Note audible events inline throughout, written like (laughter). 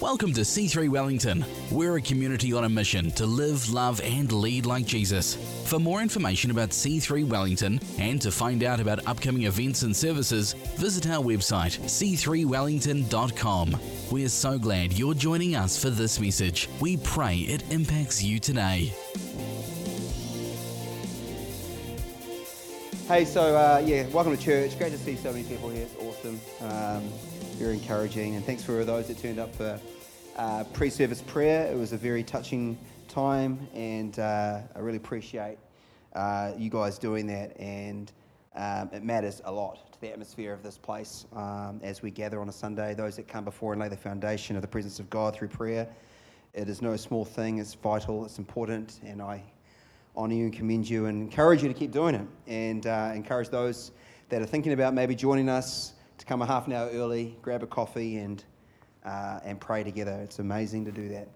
Welcome to C3 Wellington. We're a community on a mission to live, love, and lead like Jesus. For more information about C3 Wellington and to find out about upcoming events and services, visit our website c3wellington.com. We're so glad you're joining us for this message. We pray it impacts you today. Hey, so uh, yeah, welcome to church. Great to see so many people here. It's awesome. Um, very encouraging. And thanks for those that turned up for uh, pre service prayer. It was a very touching time, and uh, I really appreciate uh, you guys doing that. And um, it matters a lot to the atmosphere of this place um, as we gather on a Sunday. Those that come before and lay the foundation of the presence of God through prayer. It is no small thing, it's vital, it's important, and I honour you and commend you and encourage you to keep doing it. And uh, encourage those that are thinking about maybe joining us come a half an hour early, grab a coffee, and, uh, and pray together. It's amazing to do that.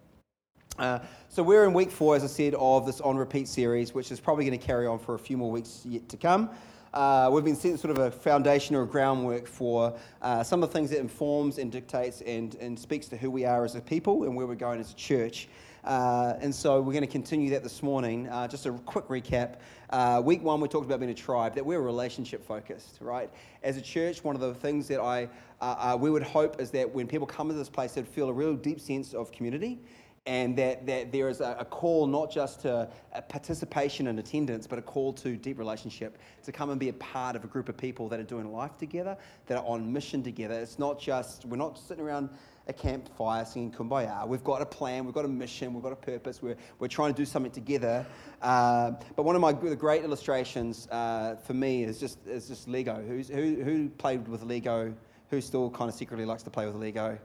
Uh, so we're in week four, as I said, of this on repeat series, which is probably going to carry on for a few more weeks yet to come. Uh, we've been setting sort of a foundation or a groundwork for uh, some of the things that informs and dictates and, and speaks to who we are as a people and where we're going as a church. Uh, and so we're going to continue that this morning. Uh, just a quick recap. Uh, week one, we talked about being a tribe, that we're relationship focused, right? As a church, one of the things that I, uh, uh, we would hope is that when people come to this place, they'd feel a real deep sense of community and that, that there is a, a, call not just to participation and attendance, but a call to deep relationship, to come and be a part of a group of people that are doing life together, that are on mission together. It's not just, we're not sitting around a campfire singing kumbaya. We've got a plan, we've got a mission, we've got a purpose, we're, we're trying to do something together. Uh, but one of my great illustrations uh, for me is just, is just Lego. Who's, who, who played with Lego? Who still kind of secretly likes to play with Lego?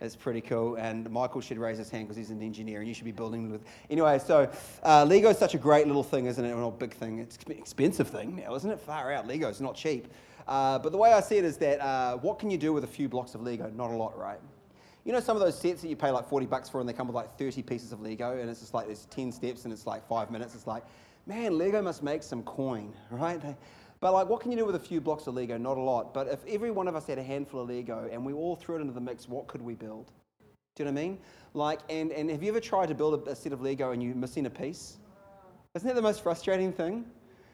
It's pretty cool. And Michael should raise his hand because he's an engineer and you should be building with. Anyway, so uh, Lego is such a great little thing, isn't it? Well, big thing. It's an expensive thing now, isn't it? Far out. Lego's not cheap. Uh, but the way I see it is that uh, what can you do with a few blocks of Lego? Not a lot, right? You know some of those sets that you pay like 40 bucks for and they come with like 30 pieces of Lego and it's just like there's 10 steps and it's like five minutes. It's like, man, Lego must make some coin, (laughs) right? But like, what can you do with a few blocks of Lego? Not a lot. But if every one of us had a handful of Lego and we all threw it into the mix, what could we build? Do you know what I mean? Like, and, and have you ever tried to build a, a set of Lego and you're missing a piece? Isn't that the most frustrating thing?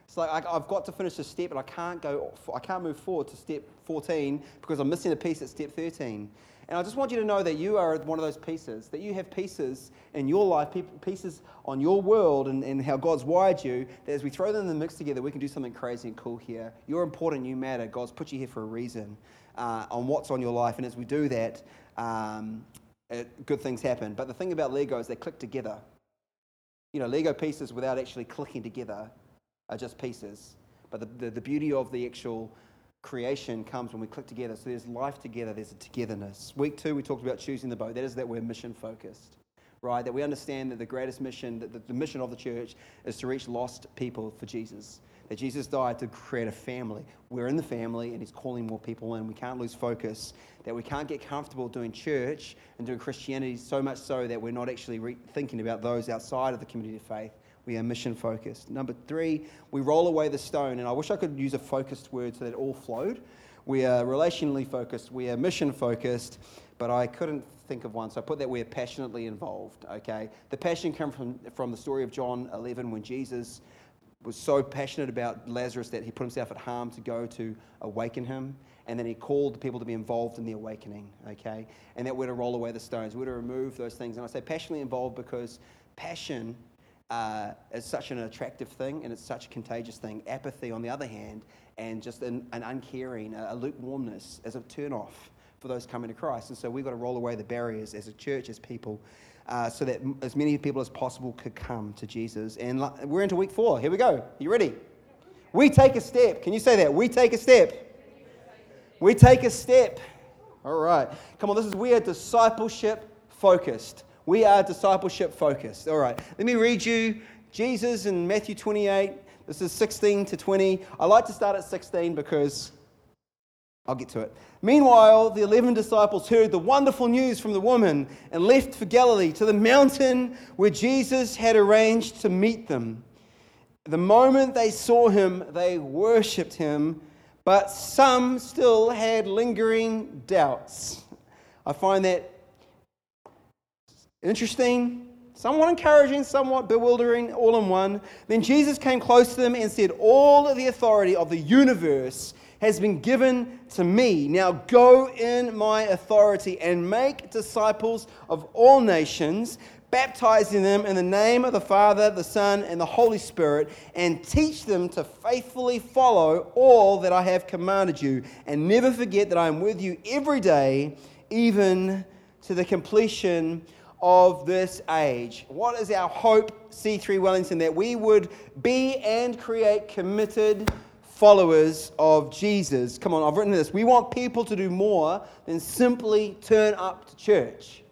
It's like I, have got to finish a step and I can't go, I can't move forward to step 14 because I'm missing a piece at step 13. And I just want you to know that you are one of those pieces, that you have pieces in your life, pieces on your world and, and how God's wired you, that as we throw them in the mix together, we can do something crazy and cool here. You're important, you matter. God's put you here for a reason uh, on what's on your life. And as we do that, um, it, good things happen. But the thing about Lego is they click together. You know, Lego pieces without actually clicking together are just pieces. But the, the, the beauty of the actual creation comes when we click together. So there's life together, there's a togetherness. Week two, we talked about choosing the boat. That is that we're mission focused, right? That we understand that the greatest mission, that the, mission of the church is to reach lost people for Jesus. That Jesus died to create a family. We're in the family and he's calling more people in. We can't lose focus. That we can't get comfortable doing church and doing Christianity so much so that we're not actually re- thinking about those outside of the community of faith we are mission focused. Number three, we roll away the stone. And I wish I could use a focused word so that it all flowed. We are relationally focused, we are mission focused, but I couldn't think of one. So I put that we're passionately involved, okay? The passion comes from, from the story of John 11 when Jesus was so passionate about Lazarus that he put himself at harm to go to awaken him. And then he called the people to be involved in the awakening, okay? And that we're to roll away the stones. We're to remove those things. And I say passionately involved because passion uh, is such an attractive thing and it's such a contagious thing. Apathy, on the other hand, and just an, an uncaring, a, a lukewarmness as a turn off for those coming to Christ. And so we've got to roll away the barriers as a church, as people, uh, so that as many people as possible could come to Jesus. And we're into week four. Here we go. You ready? We take a step. Can you say that? We take a step. We take a step. All right. Come on, this is we are discipleship focused. We are discipleship focused. All right, let me read you Jesus in Matthew 28. This is 16 to 20. I like to start at 16 because I'll get to it. Meanwhile, the 11 disciples heard the wonderful news from the woman and left for Galilee to the mountain where Jesus had arranged to meet them. The moment they saw him, they worshipped him, but some still had lingering doubts. I find that Interesting, somewhat encouraging, somewhat bewildering, all in one. Then Jesus came close to them and said, All the authority of the universe has been given to me. Now go in my authority and make disciples of all nations, baptizing them in the name of the Father, the Son, and the Holy Spirit, and teach them to faithfully follow all that I have commanded you. And never forget that I am with you every day, even to the completion of this age. What is our hope, C3 Wellington? That we would be and create committed followers of Jesus. Come on, I've written this. We want people to do more than simply turn up to church.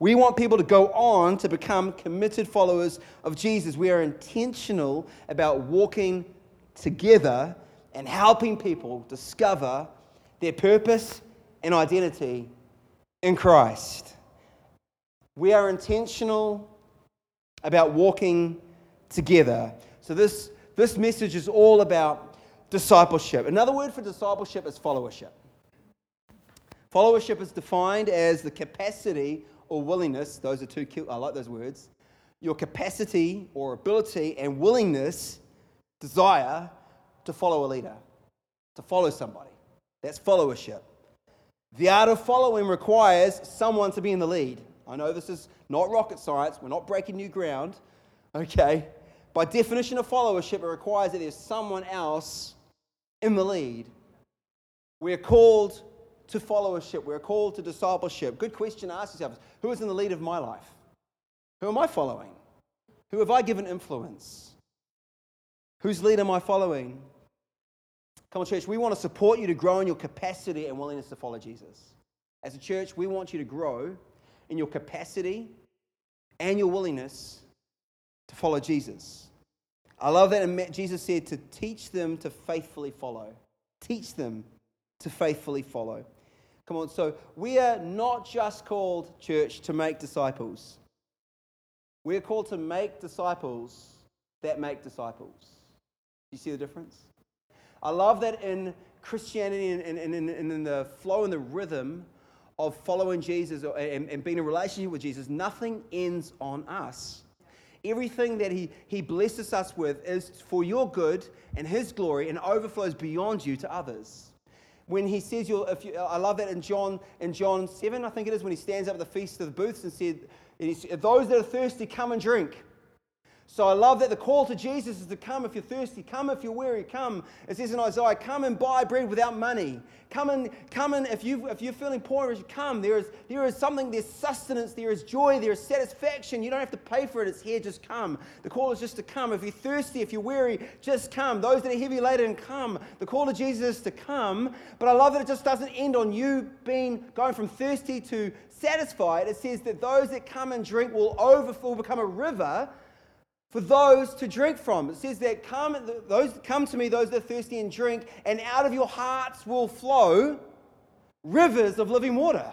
We want people to go on to become committed followers of Jesus. We are intentional about walking together and helping people discover their purpose and identity in Christ. We are intentional about walking together. So, this, this message is all about discipleship. Another word for discipleship is followership. Followership is defined as the capacity or willingness, those are two I like those words, your capacity or ability and willingness, desire to follow a leader, to follow somebody. That's followership. The art of following requires someone to be in the lead. I know this is not rocket science, we're not breaking new ground, okay? By definition of followership, it requires that there's someone else in the lead. We're called to followership, we're called to discipleship. Good question to ask yourself who is in the lead of my life? Who am I following? Who have I given influence? Whose lead am I following? Come on, church, we want to support you to grow in your capacity and willingness to follow Jesus. As a church, we want you to grow in your capacity and your willingness to follow Jesus. I love that Jesus said to teach them to faithfully follow. Teach them to faithfully follow. Come on, so we are not just called, church, to make disciples. We're called to make disciples that make disciples. You see the difference? I love that in Christianity and in, in, in the flow and the rhythm of following Jesus and, and being in relationship with Jesus, nothing ends on us. Everything that he, he blesses us with is for your good and His glory and overflows beyond you to others. When he says, you, I love that in John, in John 7, I think it is, when he stands up at the Feast of the Booths and said, Those that are thirsty, come and drink. So I love that the call to Jesus is to come if you're thirsty, come if you're weary, come. It says in Isaiah, come and buy bread without money. Come and come and if you if you're feeling poor, come. There is there is something, there's sustenance, there is joy, there is satisfaction. You don't have to pay for it, it's here, just come. The call is just to come. If you're thirsty, if you're weary, just come. Those that are heavy laden, come. The call to Jesus is to come. But I love that it just doesn't end on you being going from thirsty to satisfied. It says that those that come and drink will overflow, become a river for those to drink from. It says that come, those, come to me, those that are thirsty, and drink, and out of your hearts will flow rivers of living water.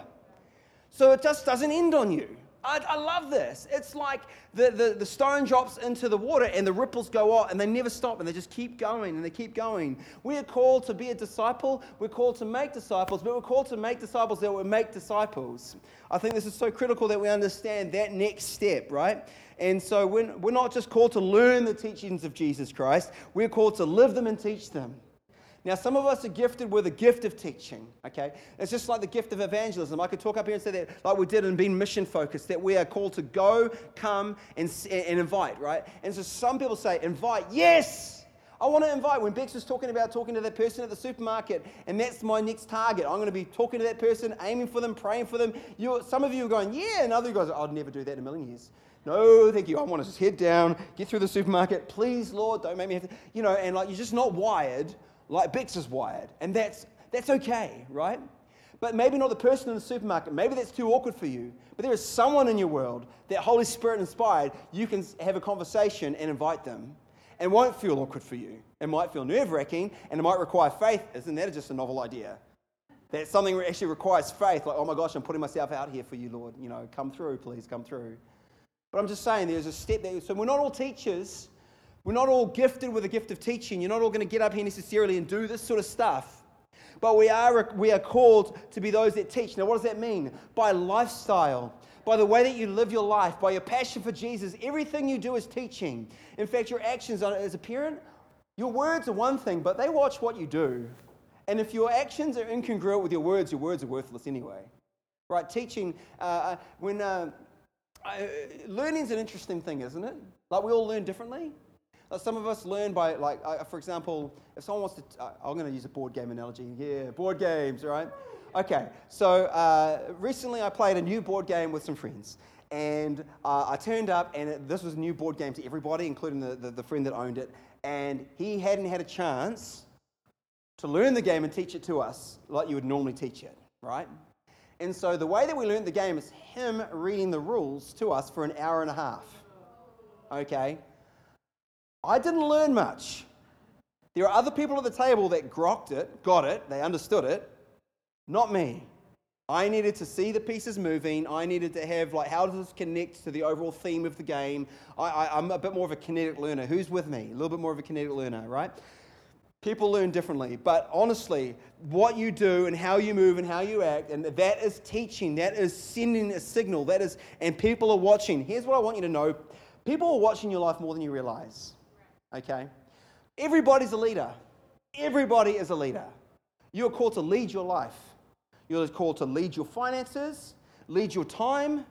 So it just doesn't end on you. I, I love this. It's like the, the, the, stone drops into the water and the ripples go out and they never stop and they just keep going and they keep going. We are called to be a disciple. We're called to make disciples, but we're called to make disciples that will make disciples. I think this is so critical that we understand that next step, right? And so we're, we're not just called to learn the teachings of Jesus Christ, we're called to live them and teach them. Now, some of us are gifted with a gift of teaching, okay? It's just like the gift of evangelism. I could talk up here and say that, like we did and being mission focused, that we are called to go, come, and, and invite, right? And so some people say, invite, yes! I want to invite. When Bex was talking about talking to that person at the supermarket, and that's my next target, I'm going to be talking to that person, aiming for them, praying for them. You, some of you are going, yeah, and other guys, I'd never do that in a million years. No, thank you. I want to just head down, get through the supermarket. Please, Lord, don't make me have to, you know, and like you're just not wired like Bex is wired. And that's, that's okay, right? But maybe not the person in the supermarket. Maybe that's too awkward for you. But there is someone in your world that Holy Spirit inspired, you can have a conversation and invite them. And won't feel awkward for you. It might feel nerve wracking and it might require faith. Isn't that just a novel idea? That something actually requires faith, like, oh my gosh, I'm putting myself out here for you, Lord. You know, come through, please, come through. But I'm just saying there's a step there. So we're not all teachers. We're not all gifted with a gift of teaching. You're not all going to get up here necessarily and do this sort of stuff. but we are, we are called to be those that teach. Now, what does that mean? By lifestyle, by the way that you live your life, by your passion for Jesus, everything you do is teaching. In fact, your actions as a parent, your words are one thing, but they watch what you do. And if your actions are incongruent with your words, your words are worthless anyway. Right? Teaching, uh, uh when uh, learning is an interesting thing, isn't it? Like we all learn differently. Like some of us learn by, like, uh, for example, if someone wants to, uh, I'm going to use a board game analogy. Yeah, board games, right? Okay, so uh, recently I played a new board game with some friends. And uh, I turned up, and it, this was a new board game to everybody, including the, the, the friend that owned it. And he hadn't had a chance to learn the game and teach it to us like you would normally teach it, right? And so the way that we learned the game is him reading the rules to us for an hour and a half. Okay? I didn't learn much. There are other people at the table that grokked it, got it, they understood it. Not me. I needed to see the pieces moving. I needed to have, like, how does this connect to the overall theme of the game? I, am a bit more of a kinetic learner. Who's with me? A little bit more of a kinetic learner, right? People learn differently, but honestly, what you do and how you move and how you act, and that is teaching, that is sending a signal, that is, and people are watching. Here's what I want you to know people are watching your life more than you realize, okay? Everybody's a leader. Everybody is a leader. You're called to lead your life. You're called to lead your finances, lead your time,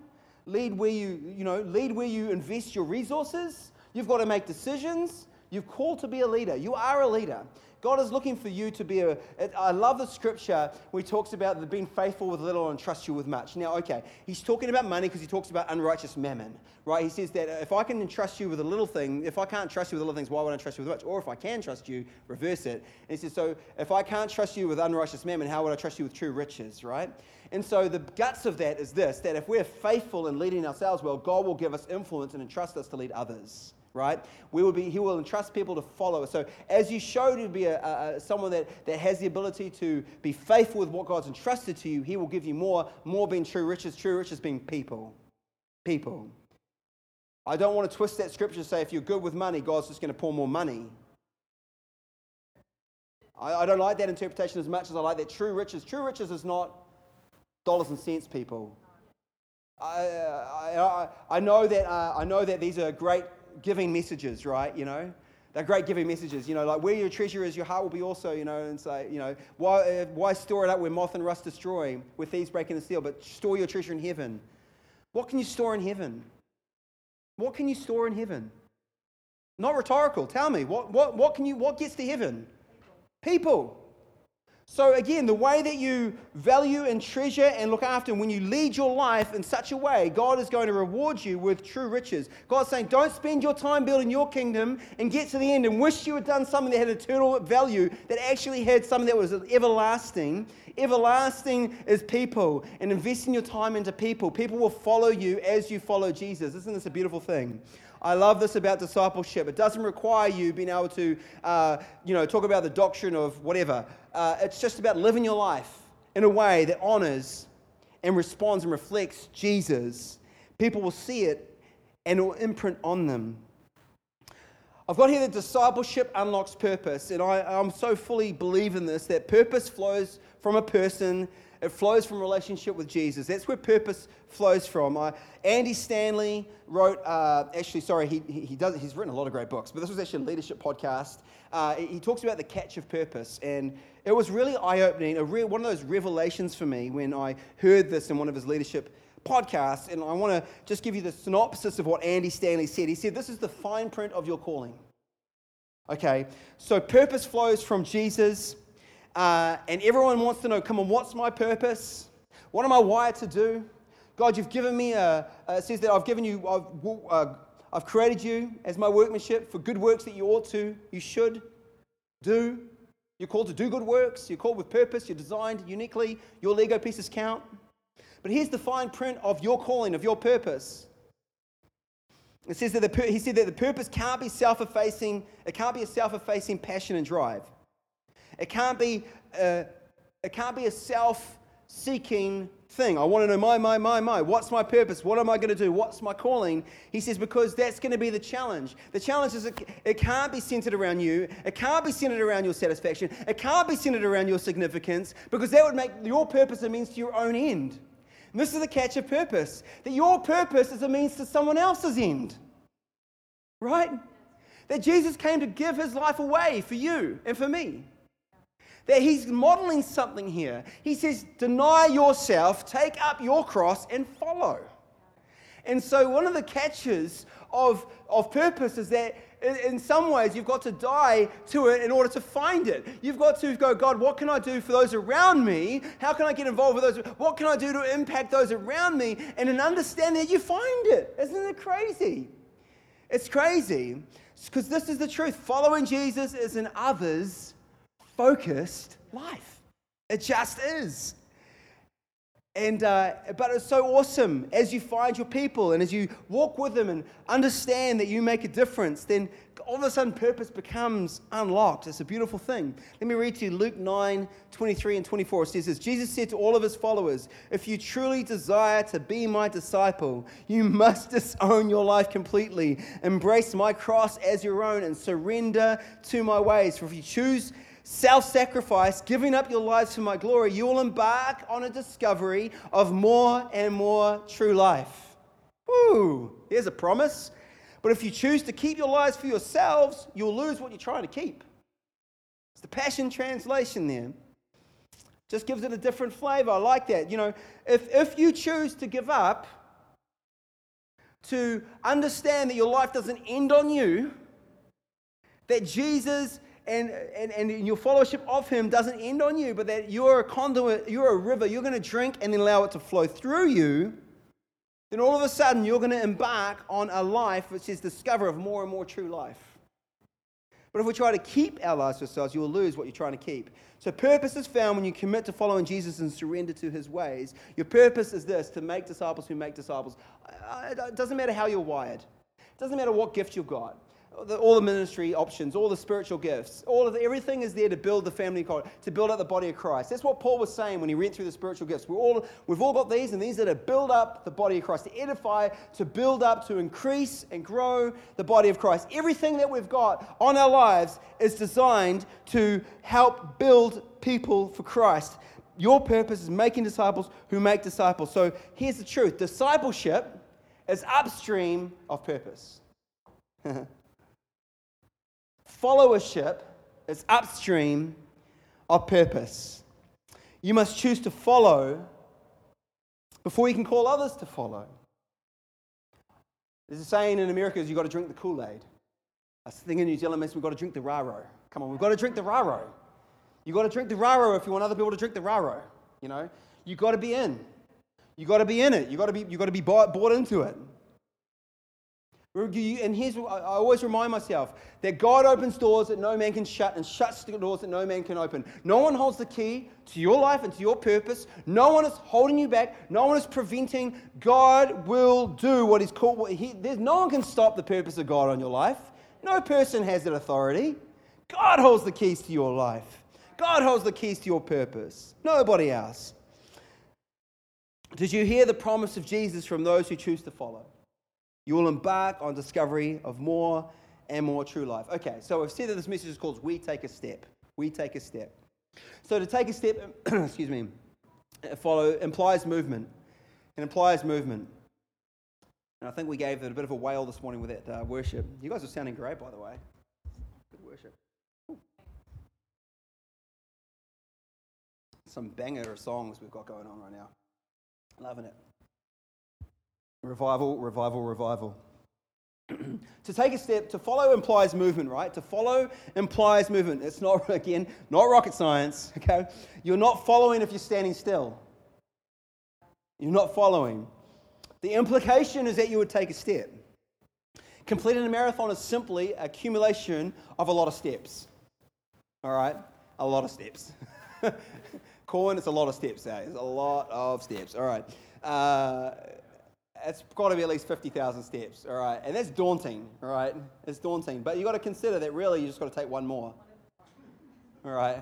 lead where you, you know, lead where you invest your resources. You've got to make decisions. You're called to be a leader. You are a leader. God is looking for you to be a. I love the scripture where he talks about being faithful with little and trust you with much. Now, okay, he's talking about money because he talks about unrighteous mammon, right? He says that if I can entrust you with a little thing, if I can't trust you with little things, why would I trust you with much? Or if I can trust you, reverse it. And he says, so if I can't trust you with unrighteous mammon, how would I trust you with true riches, right? And so the guts of that is this that if we're faithful in leading ourselves well, God will give us influence and entrust us to lead others right? We will be, he will entrust people to follow. So as you show to be a, a, someone that, that has the ability to be faithful with what God's entrusted to you, he will give you more, more being true riches, true riches being people. People. I don't want to twist that scripture to say if you're good with money, God's just going to pour more money. I, I don't like that interpretation as much as I like that true riches. True riches is not dollars and cents, people. I, I, I, know that, uh, I know that these are great giving messages, right? You know, they're great giving messages. You know, like where your treasure is, your heart will be also. You know, and say, you know, why, uh, why store it up where moth and rust destroy, where thieves break in and steal, but store your treasure in heaven. What can you store in heaven? What can you store in heaven? Not rhetorical. Tell me, what, what, what can you, what gets to heaven? People. So, again, the way that you value and treasure and look after, when you lead your life in such a way, God is going to reward you with true riches. God's saying, don't spend your time building your kingdom and get to the end and wish you had done something that had eternal value, that actually had something that was everlasting. Everlasting is people, and investing your time into people. People will follow you as you follow Jesus. Isn't this a beautiful thing? I love this about discipleship. It doesn't require you being able to, uh, you know, talk about the doctrine of whatever. Uh, it's just about living your life in a way that honors and responds and reflects Jesus. People will see it and it will imprint on them. I've got here that discipleship unlocks purpose, and I, I'm so fully believe in this that purpose flows from a person it flows from relationship with Jesus. That's where purpose flows from. Uh, Andy Stanley wrote, uh, actually, sorry, he, he does, he's written a lot of great books, but this was actually a leadership podcast. Uh, he talks about the catch of purpose, and it was really eye opening, re- one of those revelations for me when I heard this in one of his leadership podcasts. And I want to just give you the synopsis of what Andy Stanley said. He said, This is the fine print of your calling. Okay, so purpose flows from Jesus. Uh, and everyone wants to know, come on, what's my purpose? What am I wired to do? God, you've given me a, it says that I've given you, I've, uh, I've created you as my workmanship for good works that you ought to, you should do. You're called to do good works. You're called with purpose. You're designed uniquely. Your Lego pieces count. But here's the fine print of your calling, of your purpose. It says that the, he said that the purpose can't be self-effacing. It can't be a self-effacing passion and drive. It can't be a, uh, it can't be a self seeking thing. I want to know my, my, my, my. What's my purpose? What am I going to do? What's my calling? He says, because that's going to be the challenge. The challenge is it, it can't be centered around you. It can't be centered around your satisfaction. It can't be centered around your significance because that would make your purpose a means to your own end. And this is the catch of purpose that your purpose is a means to someone else's end. Right? That Jesus came to give his life away for you and for me that he's modeling something here. He says, Deny yourself, take up your cross, and follow. And so, one of the catches of, of purpose is that in some ways you've got to die to it in order to find it. You've got to go, God, what can I do for those around me? How can I get involved with those? What can I do to impact those around me? And in understanding that, you find it. Isn't it crazy? It's crazy because this is the truth. Following Jesus is an others focused life. It just is. And, uh, but it's so awesome as you find your people and as you walk with them and understand that you make a difference, then all of a sudden purpose becomes unlocked. It's a beautiful thing. Let me read to you Luke 9 23 and 24. It says this Jesus said to all of his followers, If you truly desire to be my disciple, you must disown your life completely, embrace my cross as your own, and surrender to my ways. For if you choose self sacrifice, giving up your lives for my glory, you will embark on a discovery of more and more true life. Woo! Here's a promise. But if you choose to keep your lives for yourselves, you'll lose what you're trying to keep. It's the Passion Translation there. Just gives it a different flavor. I like that. You know, if, if you choose to give up, to understand that your life doesn't end on you, that Jesus and, and, and your fellowship of Him doesn't end on you, but that you're a conduit, you're a river, you're going to drink and then allow it to flow through you, then all of a sudden you're going to embark on a life which is discover of more and more true life. But if we try to keep our lives for ourselves, you will lose what you're trying to keep. So, purpose is found when you commit to following Jesus and surrender to his ways. Your purpose is this to make disciples who make disciples. Uh, it doesn't matter how you're wired, it doesn't matter what gift you've got all the ministry options, all the spiritual gifts, all of the, everything is there to build the family code, to build up the body of Christ. That's what Paul was saying when he went through the spiritual gifts. We're all, we've all got these, and these are to build up the body of Christ, to edify, to build up, to increase and grow the body of Christ. Everything that we've got on our lives is designed to help build people for Christ. Your purpose is making disciples who make disciples. So here's the truth discipleship is upstream of purpose. (laughs) Followership is upstream of purpose. You must choose to follow before you can call others to follow. There's a saying in America is you've got to drink the Kool-Aid. A thing in New Zealand means we've got to drink the raro. Come on, we've got to drink the raro. You've got to drink the raro if you want other people to drink the raro. You know, you've got to be in. You've got to be in it. You've got to be, you've got to be bought, bought into it. And here's what I always remind myself that God opens doors that no man can shut and shuts doors that no man can open. No one holds the key to your life and to your purpose. No one is holding you back. No one is preventing. God will do what He's called. He, there's, no one can stop the purpose of God on your life. No person has that authority. God holds the keys to your life. God holds the keys to your purpose. Nobody else. Did you hear the promise of Jesus from those who choose to follow? You will embark on discovery of more and more true life. Okay, so I've said that this message is called We Take a Step. We Take a Step. So to take a step, (clears throat) excuse me, follow implies movement. It implies movement. And I think we gave it a bit of a wail this morning with that uh, worship. You guys are sounding great, by the way. Good worship. Some banger of songs we've got going on right now. Loving it. Revival, revival, revival. (clears throat) to take a step, to follow implies movement, right? To follow implies movement. It's not, (laughs) again, not rocket science, (laughs) okay? You're not following if you're standing still. You're not following. The implication is that you would take a step. Completing a marathon is simply accumulation of a lot of steps. All right? A lot of steps. (laughs) Corn, it's a lot of steps. Eh? It's a lot of steps. All right. Uh, it's got to be at least 50,000 steps, all right? And that's daunting, all right? It's daunting. But you've got to consider that really you just got to take one more, all right?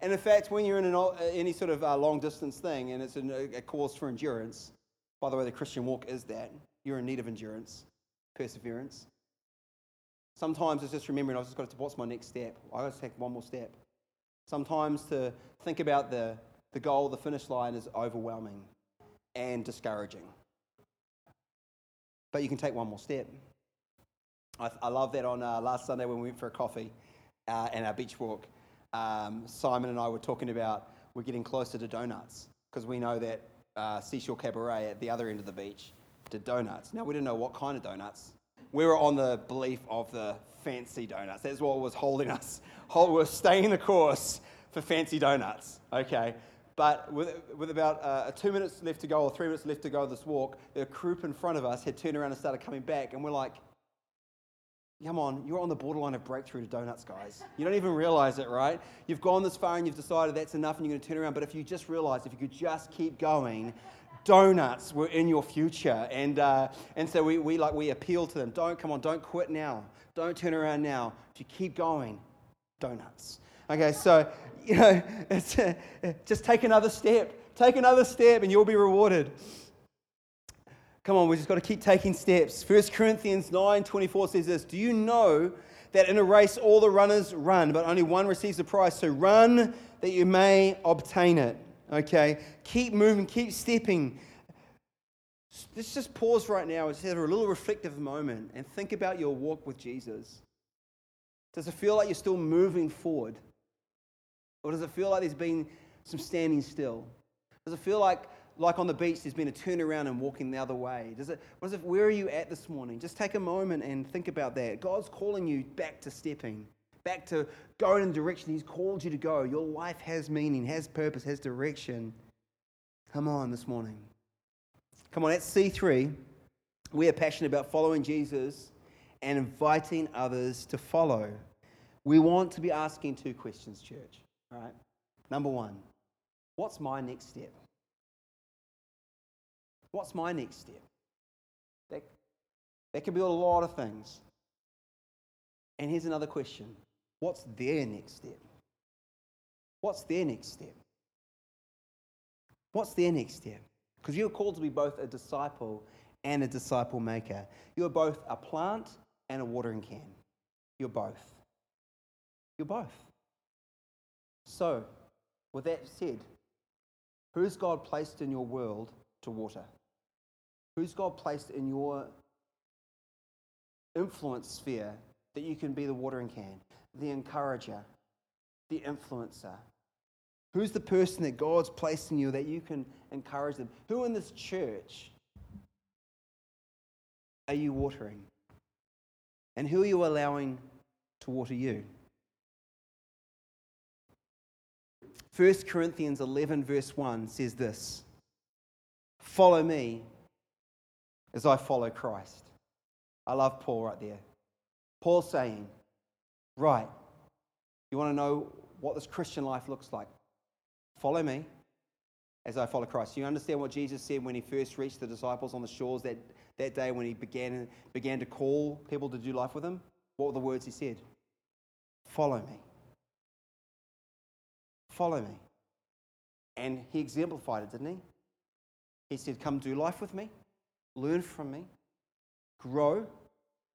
And in fact, when you're in an, any sort of uh, long distance thing and it's a, a cause for endurance, by the way, the Christian walk is that. You're in need of endurance, perseverance. Sometimes it's just remembering, I've just got to, what's my next step? I've got to take one more step. Sometimes to think about the, the goal, the finish line is overwhelming and discouraging. But you can take one more step. I, I love that on uh, last Sunday when we went for a coffee uh, and our beach walk. Um, Simon and I were talking about we're getting closer to donuts because we know that uh, Seashore Cabaret at the other end of the beach did donuts. Now, we didn't know what kind of donuts. We were on the belief of the fancy donuts. That's what was holding us. (laughs) We're staying the course for fancy donuts, okay? But with, with about uh, two minutes left to go or three minutes left to go of this walk, the group in front of us had turned around and started coming back, and we're like, Come on, you're on the borderline of breakthrough to donuts, guys. You don't even realize it, right? You've gone this far and you've decided that's enough and you're going to turn around. But if you just realize, if you could just keep going, donuts were in your future. And, uh, and so we, we, like, we appeal to them. Don't, come on, don't quit now. Don't turn around now. If you keep going, donuts. Okay, so, you know, (laughs) just take another step. Take another step and you'll be rewarded. Come on, we just got to keep taking steps. 1 Corinthians 9 24 says this Do you know that in a race all the runners run, but only one receives the prize? So run that you may obtain it. Okay? Keep moving, keep stepping. Let's just pause right now and have a little reflective moment and think about your walk with Jesus. Does it feel like you're still moving forward? Or does it feel like there's been some standing still? Does it feel like like on the beach, there's been a turnaround and walking the other way? Does it, what is it, where are you at this morning? Just take a moment and think about that. God's calling you back to stepping, back to going in the direction He's called you to go. Your life has meaning, has purpose, has direction. Come on this morning. Come on, at C3, we are passionate about following Jesus and inviting others to follow. We want to be asking two questions, church. Right? Number one, what's my next step? What's my next step? That, that could be a lot of things. And here's another question What's their next step? What's their next step? What's their next step? Because you're called to be both a disciple and a disciple maker. You're both a plant and a watering can. You're both. You're both. So, with that said, who's God placed in your world to water? Who's God placed in your influence sphere that you can be the watering can, the encourager, the influencer? Who's the person that God's placed in you that you can encourage them? Who in this church are you watering? And who are you allowing to water you? 1 Corinthians 11, verse 1 says this Follow me as I follow Christ. I love Paul right there. Paul saying, Right, you want to know what this Christian life looks like? Follow me as I follow Christ. You understand what Jesus said when he first reached the disciples on the shores that, that day when he began, began to call people to do life with him? What were the words he said? Follow me. Follow me. And he exemplified it, didn't he? He said, Come do life with me learn from me, grow,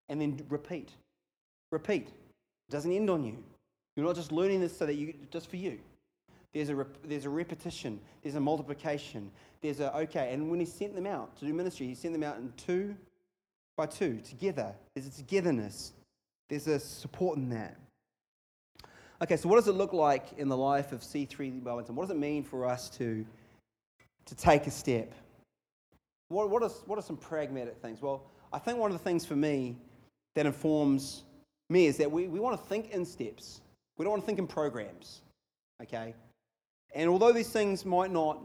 and then repeat. Repeat. It doesn't end on you. You're not just learning this so that you just for you. There's a, there's a repetition, there's a multiplication, there's a, okay, and when he sent them out to do ministry, he sent them out in two by two, together. There's a togetherness, there's a support in that. Okay, so what does it look like in the life of C3 Wellington? What does it mean for us to, to take a step? What, what, is, what are some pragmatic things? Well, I think one of the things for me that informs me is that we, we want to think in steps. We don't want to think in programs, okay? And although these things might not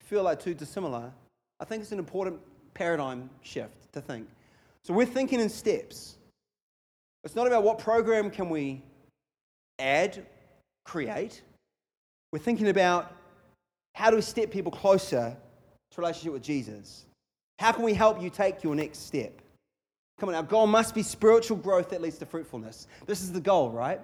feel like too dissimilar, I think it's an important paradigm shift to think. So we're thinking in steps. It's not about what program can we add, create. We're thinking about how do we step people closer to relationship with Jesus. How can we help you take your next step? Come on, our goal must be spiritual growth that leads to fruitfulness. This is the goal, right?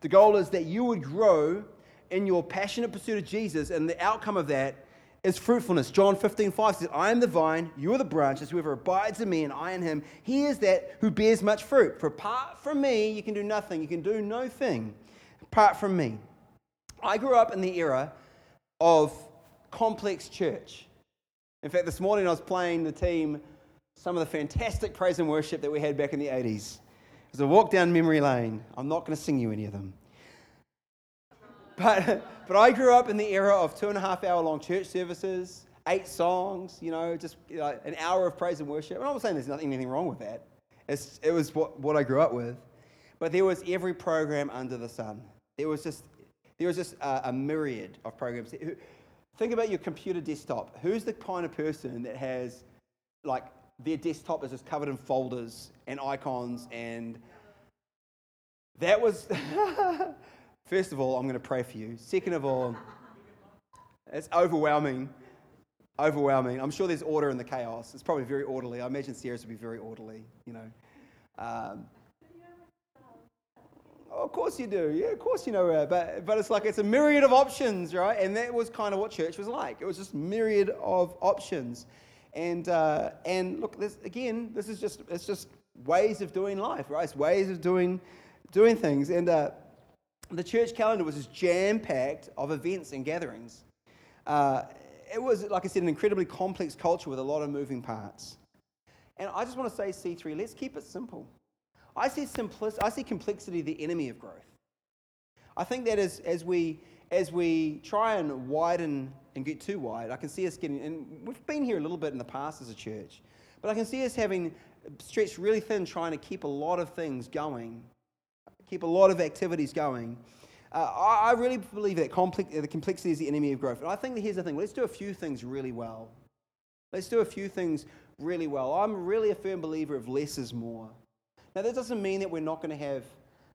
The goal is that you would grow in your passionate pursuit of Jesus, and the outcome of that is fruitfulness. John 15, 5 says, I am the vine, you are the branches. Whoever abides in me and I in him, he is that who bears much fruit. For apart from me, you can do nothing. You can do no thing apart from me. I grew up in the era of complex church. In fact, this morning I was playing the team some of the fantastic praise and worship that we had back in the 80s. As I walk down memory lane, I'm not going to sing you any of them. But, (laughs) but I grew up in the era of two and a half hour long church services, eight songs, you know, just an hour of praise and worship. And I'm not saying there's nothing, anything wrong with that. It's, it was what, what I grew up with. But there was every program under the sun. There was just, there was just a, a myriad of programs. Think about your computer desktop. Who's the kind of person that has, like, their desktop is just covered in folders and icons and that was (laughs) First of all, I'm going to pray for you. Second of all, it's overwhelming. Overwhelming. I'm sure there's order in the chaos. It's probably very orderly. I imagine Sarah's would be very orderly, you know. Um, of course you do. Yeah, of course you know her. But, but it's like it's a myriad of options, right? And that was kind of what church was like. It was just myriad of options. And, uh, and look, this, again, this is just, it's just ways of doing life, right? It's ways of doing, doing things. And, uh, the church calendar was just jam packed of events and gatherings. Uh, it was, like I said, an incredibly complex culture with a lot of moving parts. And I just want to say, C3, let's keep it simple. I see, simplic- I see complexity the enemy of growth. I think that as, as, we, as we try and widen and get too wide, I can see us getting, and we've been here a little bit in the past as a church, but I can see us having stretched really thin trying to keep a lot of things going keep a lot of activities going. Uh, I, I, really believe that complex, the complexity is the enemy of growth. And I think that here's the thing let's do a few things really well. Let's do a few things really well. I'm really a firm believer of less is more. Now, that doesn't mean that we're not going to have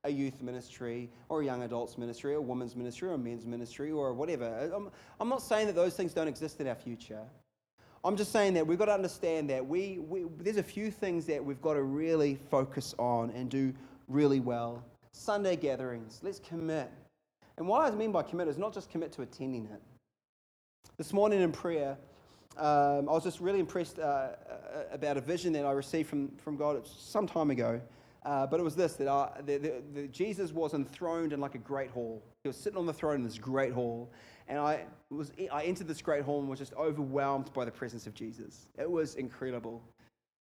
a youth ministry or a young adults ministry or a women's ministry or a men's ministry or whatever. I'm, I'm not saying that those things don't exist in our future. I'm just saying that we've got to understand that we, we, there's a few things that we've got to really focus on and do really well. Sunday gatherings. Let's commit. And what I mean by commit is not just commit to attending it. This morning in prayer, um, I was just really impressed uh, about a vision that I received from, from God some time ago. Uh, but it was this that, I, Jesus was enthroned in like a great hall. He was sitting on the throne in this great hall. And I, was, I entered this great hall and was just overwhelmed by the presence of Jesus. It was incredible.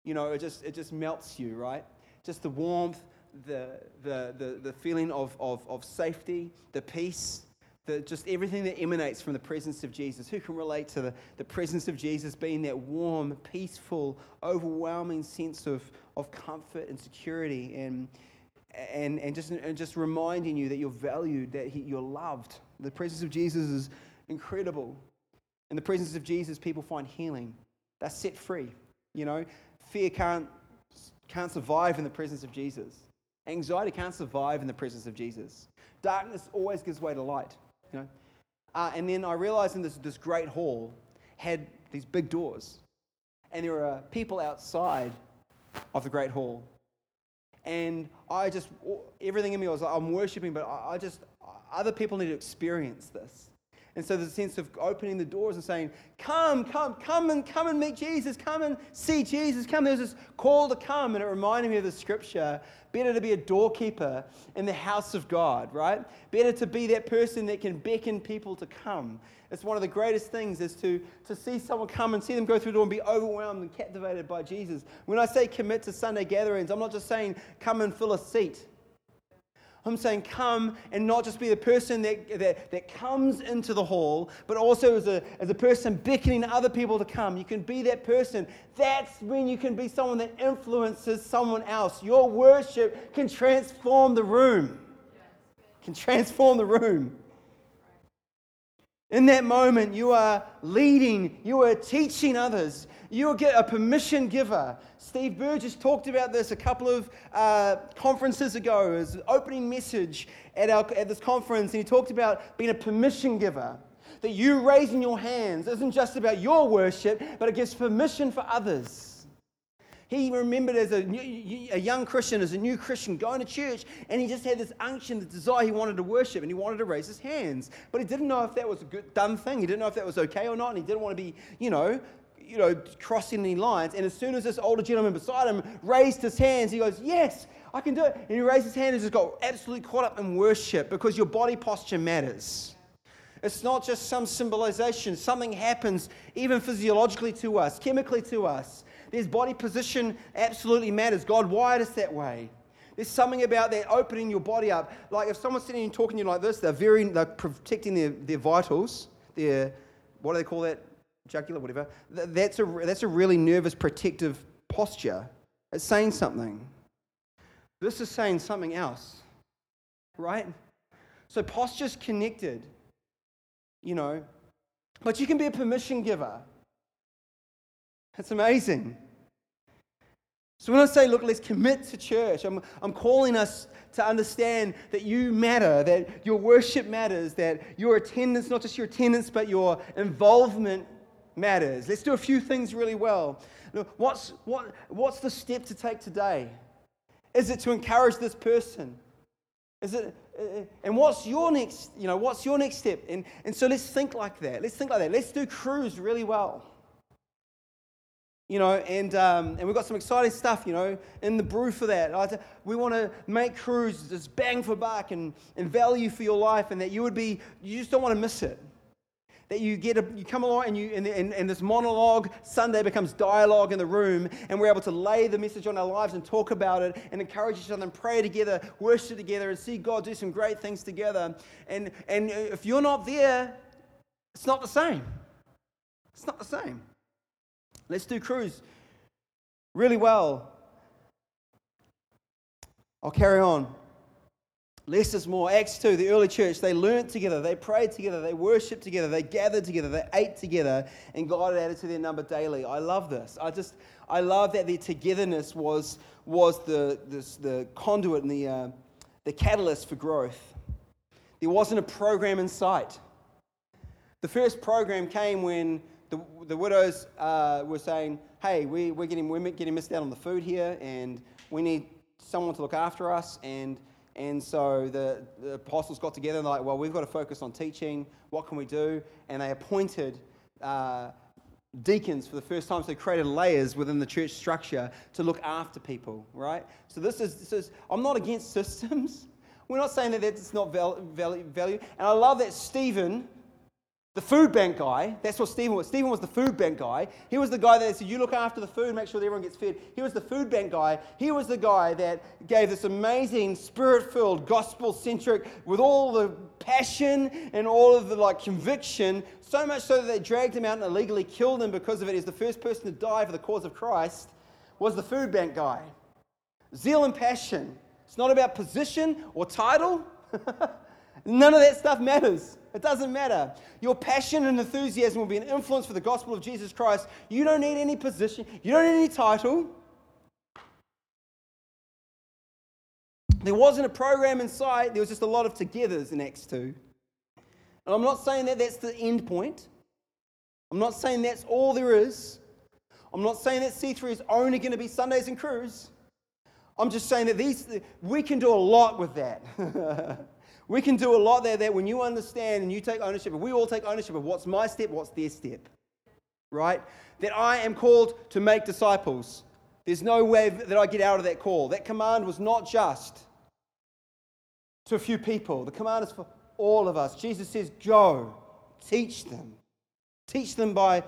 You know, it just, it just melts you, right? Just the warmth, the, the, the, the feeling of, of, of safety, the peace, the, just everything that emanates from the presence of Jesus. Who can relate to the, the presence of Jesus being that warm, peaceful, overwhelming sense of, of comfort and security and, and, and, just, and just reminding you that you're valued, that he, you're loved. The presence of Jesus is incredible. In the presence of Jesus, people find healing. They're set free. You know, fear can't, can't survive in the presence of Jesus. Anxiety can't survive in the presence of Jesus. Darkness always gives way to light. You know? Uh, and then I realized in this, this great hall had these big doors. And there were people outside of the great hall. And I just, everything in me was like, I'm worshiping, but I just, other people need to experience this. And so there's a sense of opening the doors and saying, Come, come, come and come and meet Jesus, come and see Jesus, come. There's this call to come. And it reminded me of the scripture better to be a doorkeeper in the house of God, right? Better to be that person that can beckon people to come. It's one of the greatest things is to, to see someone come and see them go through the door and be overwhelmed and captivated by Jesus. When I say commit to Sunday gatherings, I'm not just saying come and fill a seat. I'm saying come and not just be the person that, that, that comes into the hall, but also as a, as a person beckoning other people to come. You can be that person. That's when you can be someone that influences someone else. Your worship can transform the room. Can transform the room. In that moment, you are leading, you are teaching others, you are get a permission giver. Steve Burgess talked about this a couple of uh, conferences ago an opening message at, our, at this conference, and he talked about being a permission giver. That you raising your hands isn't just about your worship, but it gives permission for others. He remembered as a, new, a young Christian, as a new Christian, going to church, and he just had this unction, this desire. He wanted to worship, and he wanted to raise his hands. But he didn't know if that was a good, dumb thing. He didn't know if that was okay or not, and he didn't want to be, you know, you know, crossing any lines. And as soon as this older gentleman beside him raised his hands, he goes, Yes, I can do it. And he raised his hand and just got absolutely caught up in worship because your body posture matters. It's not just some symbolization. Something happens even physiologically to us, chemically to us. There's body position absolutely matters. God wired us that way. There's something about that opening your body up. Like if someone's sitting and talking to you like this, they're very they're protecting their, their vitals, their what do they call that? Jugular, whatever. That's a, that's a really nervous, protective posture. It's saying something. This is saying something else, right? So posture's connected you know. But you can be a permission giver. That's amazing. So when I say, look, let's commit to church, I'm, I'm calling us to understand that you matter, that your worship matters, that your attendance, not just your attendance, but your involvement matters. Let's do a few things really well. What's, what, what's the step to take today? Is it to encourage this person? Is it, uh, and what's your next, you know, what's your next step? And, and so let's think like that. Let's think like that. Let's do crews really well. You know, and, um, and we've got some exciting stuff, you know, in the brew for that. We want to make crews just bang for buck and, and value for your life, and that you would be, you just don't want to miss it. That you get a, you come along and you and, and, and, this monologue sunday becomes dialogue in the room and we're able to lay the message on our lives and talk about it and encourage each other and pray together worship together and see god do some great things together. And and if you're not there it's not the same. It's not the same let's do crews really well i'll carry on Less is more. Acts 2, the early church, they learned together, they prayed together, they worshiped together, they gathered together, they ate together, and God added to their number daily. I love this. I just, I love that their togetherness was, was the, the conduit and the, uh, the catalyst for growth. There wasn't a program in sight. The first program came when the, widows uh, were saying, hey, we, we're, getting, we're getting missed out on the food here, and we need someone to look after us, and and so the, the apostles got together and they're like, well, we've got to focus on teaching. What can we do? And they appointed uh, deacons for the first time. So they created layers within the church structure to look after people, right? So this is, this is I'm not against (laughs) systems. We're not saying that that's not value. And I love that Stephen the food bank guy, that's what Stephen was. Stephen was the food bank guy. He was the guy that said, You look after the food, make sure that everyone gets fed. He was the food bank guy. He was the guy that gave this amazing, spirit filled, gospel centric, with all the passion and all of the like conviction, so much so that they dragged him out and illegally killed him because of it. He's the first person to die for the cause of Christ, was the food bank guy. Zeal and passion. It's not about position or title. (laughs) None of that stuff matters. It doesn't matter. Your passion and enthusiasm will be an influence for the gospel of Jesus Christ. You don't need any position, you don't need any title. There wasn't a program in sight, there was just a lot of togethers in Acts 2. And I'm not saying that that's the end point. I'm not saying that's all there is. I'm not saying that C3 is only going to be Sundays and crews. I'm just saying that these we can do a lot with that. (laughs) We can do a lot there that when you understand and you take ownership, and we all take ownership of what's my step, what's their step, right? That I am called to make disciples. There's no way that I get out of that call. That command was not just to a few people, the command is for all of us. Jesus says, Go, teach them. Teach them by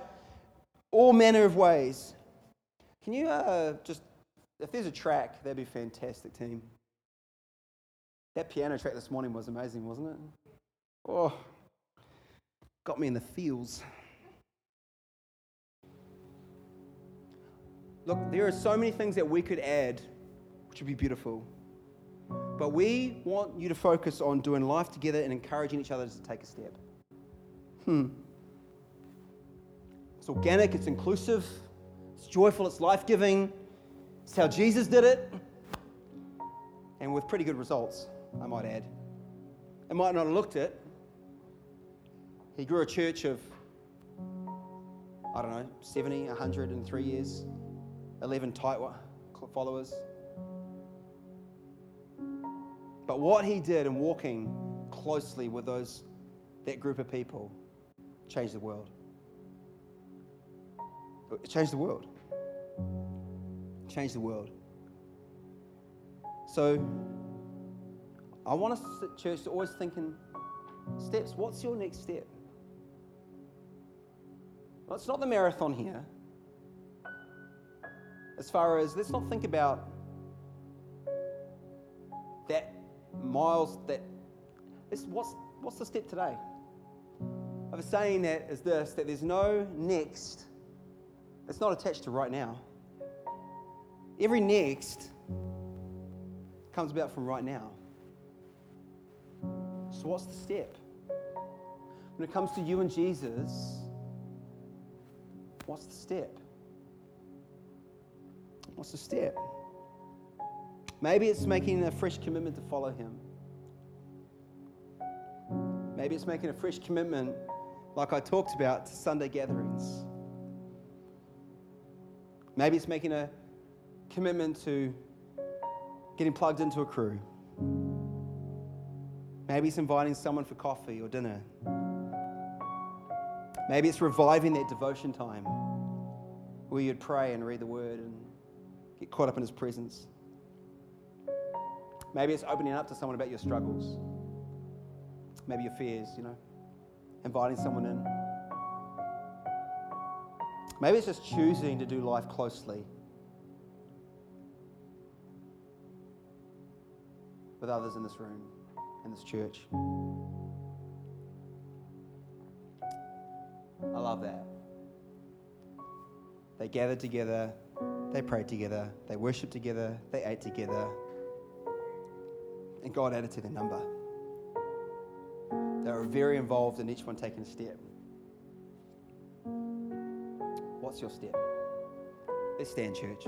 all manner of ways. Can you uh, just, if there's a track, that'd be fantastic, team. That piano track this morning was amazing, wasn't it? Oh, got me in the feels. Look, there are so many things that we could add, which would be beautiful. But we want you to focus on doing life together and encouraging each other to take a step. Hmm. It's organic, it's inclusive, it's joyful, it's life giving. It's how Jesus did it, and with pretty good results. I might add. It might not have looked it. He grew a church of, I don't know, 70, 100 in three years. 11 tight followers. But what he did in walking closely with those, that group of people changed the world. It changed the world. Changed the world. So I want us, at church, to always think in steps. What's your next step? Well, it's not the marathon here. As far as, let's not think about that miles, that, what's, what's the step today? Of saying that is this that there's no next that's not attached to right now. Every next comes about from right now. So, what's the step? When it comes to you and Jesus, what's the step? What's the step? Maybe it's making a fresh commitment to follow Him. Maybe it's making a fresh commitment, like I talked about, to Sunday gatherings. Maybe it's making a commitment to getting plugged into a crew. Maybe it's inviting someone for coffee or dinner. Maybe it's reviving that devotion time where you'd pray and read the word and get caught up in his presence. Maybe it's opening up to someone about your struggles, maybe your fears, you know, inviting someone in. Maybe it's just choosing to do life closely with others in this room in this church. I love that. They gathered together, they prayed together, they worshiped together, they ate together, and God added to their number. They were very involved in each one taking a step. What's your step? Let's stand, church.